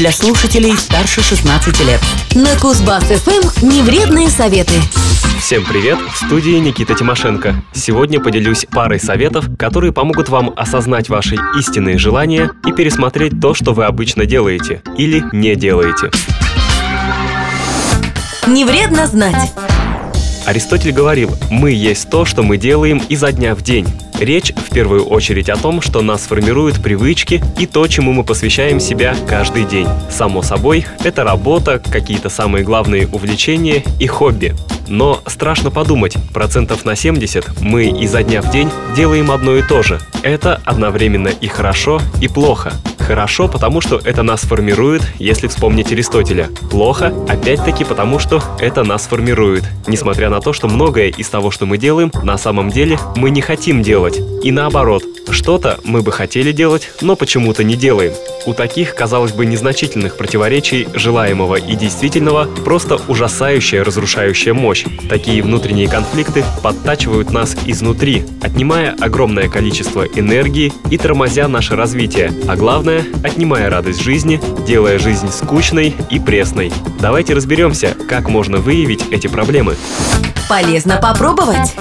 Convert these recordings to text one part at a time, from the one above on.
для слушателей старше 16 лет. На Кузбасс-ФМ невредные советы. Всем привет! В студии Никита Тимошенко. Сегодня поделюсь парой советов, которые помогут вам осознать ваши истинные желания и пересмотреть то, что вы обычно делаете или не делаете. Не вредно знать. Аристотель говорил, мы есть то, что мы делаем изо дня в день. Речь в первую очередь о том, что нас формируют привычки и то, чему мы посвящаем себя каждый день. Само собой, это работа, какие-то самые главные увлечения и хобби. Но страшно подумать, процентов на 70 мы изо дня в день делаем одно и то же. Это одновременно и хорошо, и плохо. Хорошо, потому что это нас формирует, если вспомнить Аристотеля. Плохо, опять-таки, потому что это нас формирует. Несмотря на то, что многое из того, что мы делаем, на самом деле мы не хотим делать. И наоборот, что-то мы бы хотели делать, но почему-то не делаем. У таких, казалось бы, незначительных противоречий желаемого и действительного просто ужасающая разрушающая мощь. Такие внутренние конфликты подтачивают нас изнутри, отнимая огромное количество энергии и тормозя наше развитие, а главное, отнимая радость жизни, делая жизнь скучной и пресной. Давайте разберемся, как можно выявить эти проблемы. Полезно попробовать.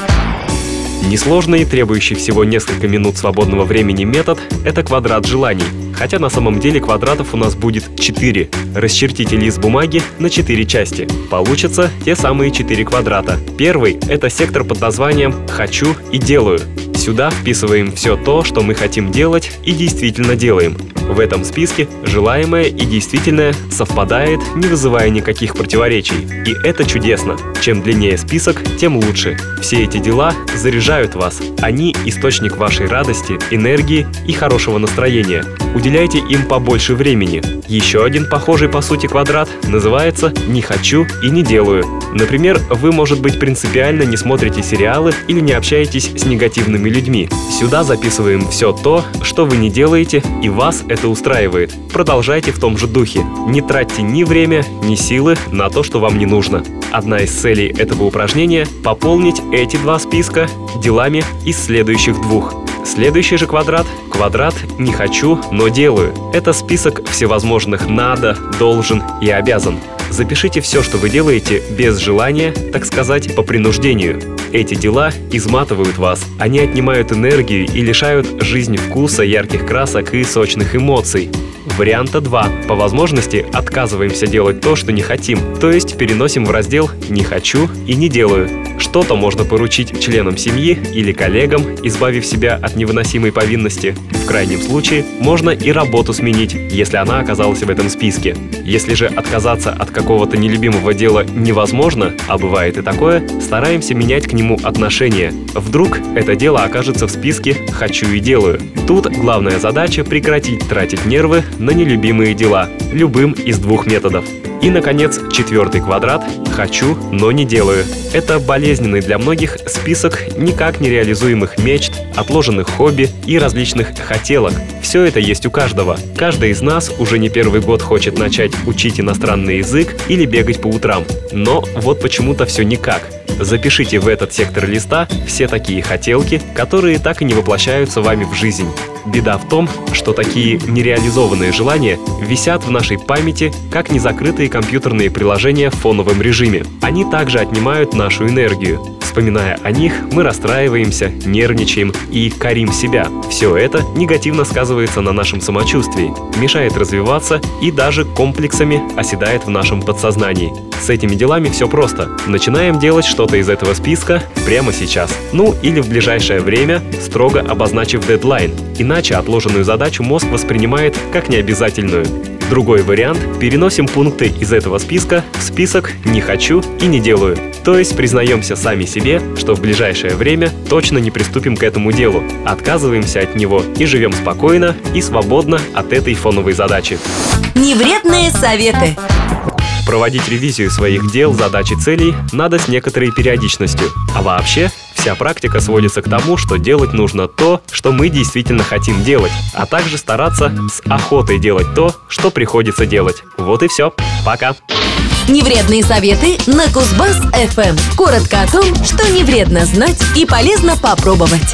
Несложный, требующий всего несколько минут свободного времени метод – это квадрат желаний. Хотя на самом деле квадратов у нас будет 4. Расчертите лист бумаги на 4 части. Получатся те самые 4 квадрата. Первый – это сектор под названием «Хочу и делаю». Сюда вписываем все то, что мы хотим делать и действительно делаем. В этом списке желаемое и действительное совпадает, не вызывая никаких противоречий. И это чудесно. Чем длиннее список, тем лучше. Все эти дела заряжают вас. Они – источник вашей радости, энергии и хорошего настроения. Уделяйте им побольше времени. Еще один похожий по сути квадрат называется «не хочу и не делаю». Например, вы, может быть, принципиально не смотрите сериалы или не общаетесь с негативными людьми. Сюда записываем все то, что вы не делаете, и вас это устраивает. Продолжайте в том же духе. Не тратьте ни время, ни силы на то, что вам не нужно. Одна из целей этого упражнения – пополнить эти два списка делами из следующих двух. Следующий же квадрат – квадрат «не хочу, но делаю». Это список всевозможных «надо», «должен» и «обязан». Запишите все, что вы делаете без желания, так сказать, по принуждению. Эти дела изматывают вас, они отнимают энергию и лишают жизни вкуса, ярких красок и сочных эмоций. Варианта 2. По возможности отказываемся делать то, что не хотим, то есть переносим в раздел «не хочу» и «не делаю». Что-то можно поручить членам семьи или коллегам, избавив себя от невыносимой повинности. В крайнем случае, можно и работу сменить, если она оказалась в этом списке. Если же отказаться от какого-то нелюбимого дела невозможно, а бывает и такое, стараемся менять к нему отношение. Вдруг это дело окажется в списке «хочу и делаю». Тут главная задача прекратить тратить нервы на нелюбимые дела, любым из двух методов. И, наконец, четвертый квадрат «хочу, но не делаю». Это болезненный для многих список никак не реализуемых мечт, отложенных хобби и различных хотелок. Все это есть у каждого. Каждый из нас уже не первый год хочет начать учить иностранный язык или бегать по утрам. Но вот почему-то все никак. Запишите в этот сектор листа все такие хотелки, которые так и не воплощаются вами в жизнь. Беда в том, что такие нереализованные желания висят в нашей памяти, как незакрытые компьютерные приложения в фоновом режиме. Они также отнимают нашу энергию. Вспоминая о них, мы расстраиваемся, нервничаем и корим себя. Все это негативно сказывается на нашем самочувствии, мешает развиваться и даже комплексами оседает в нашем подсознании. С этими делами все просто. Начинаем делать что-то из этого списка прямо сейчас. Ну или в ближайшее время, строго обозначив дедлайн. Иначе отложенную задачу мозг воспринимает как необязательную. Другой вариант – переносим пункты из этого списка в список «не хочу» и «не делаю». То есть признаемся сами себе, что в ближайшее время точно не приступим к этому делу, отказываемся от него и живем спокойно и свободно от этой фоновой задачи. Невредные советы. Проводить ревизию своих дел, задач и целей надо с некоторой периодичностью. А вообще, вся практика сводится к тому, что делать нужно то, что мы действительно хотим делать, а также стараться с охотой делать то, что приходится делать. Вот и все. Пока. Невредные советы на Кузбасс ФМ. Коротко о том, что не вредно знать и полезно попробовать.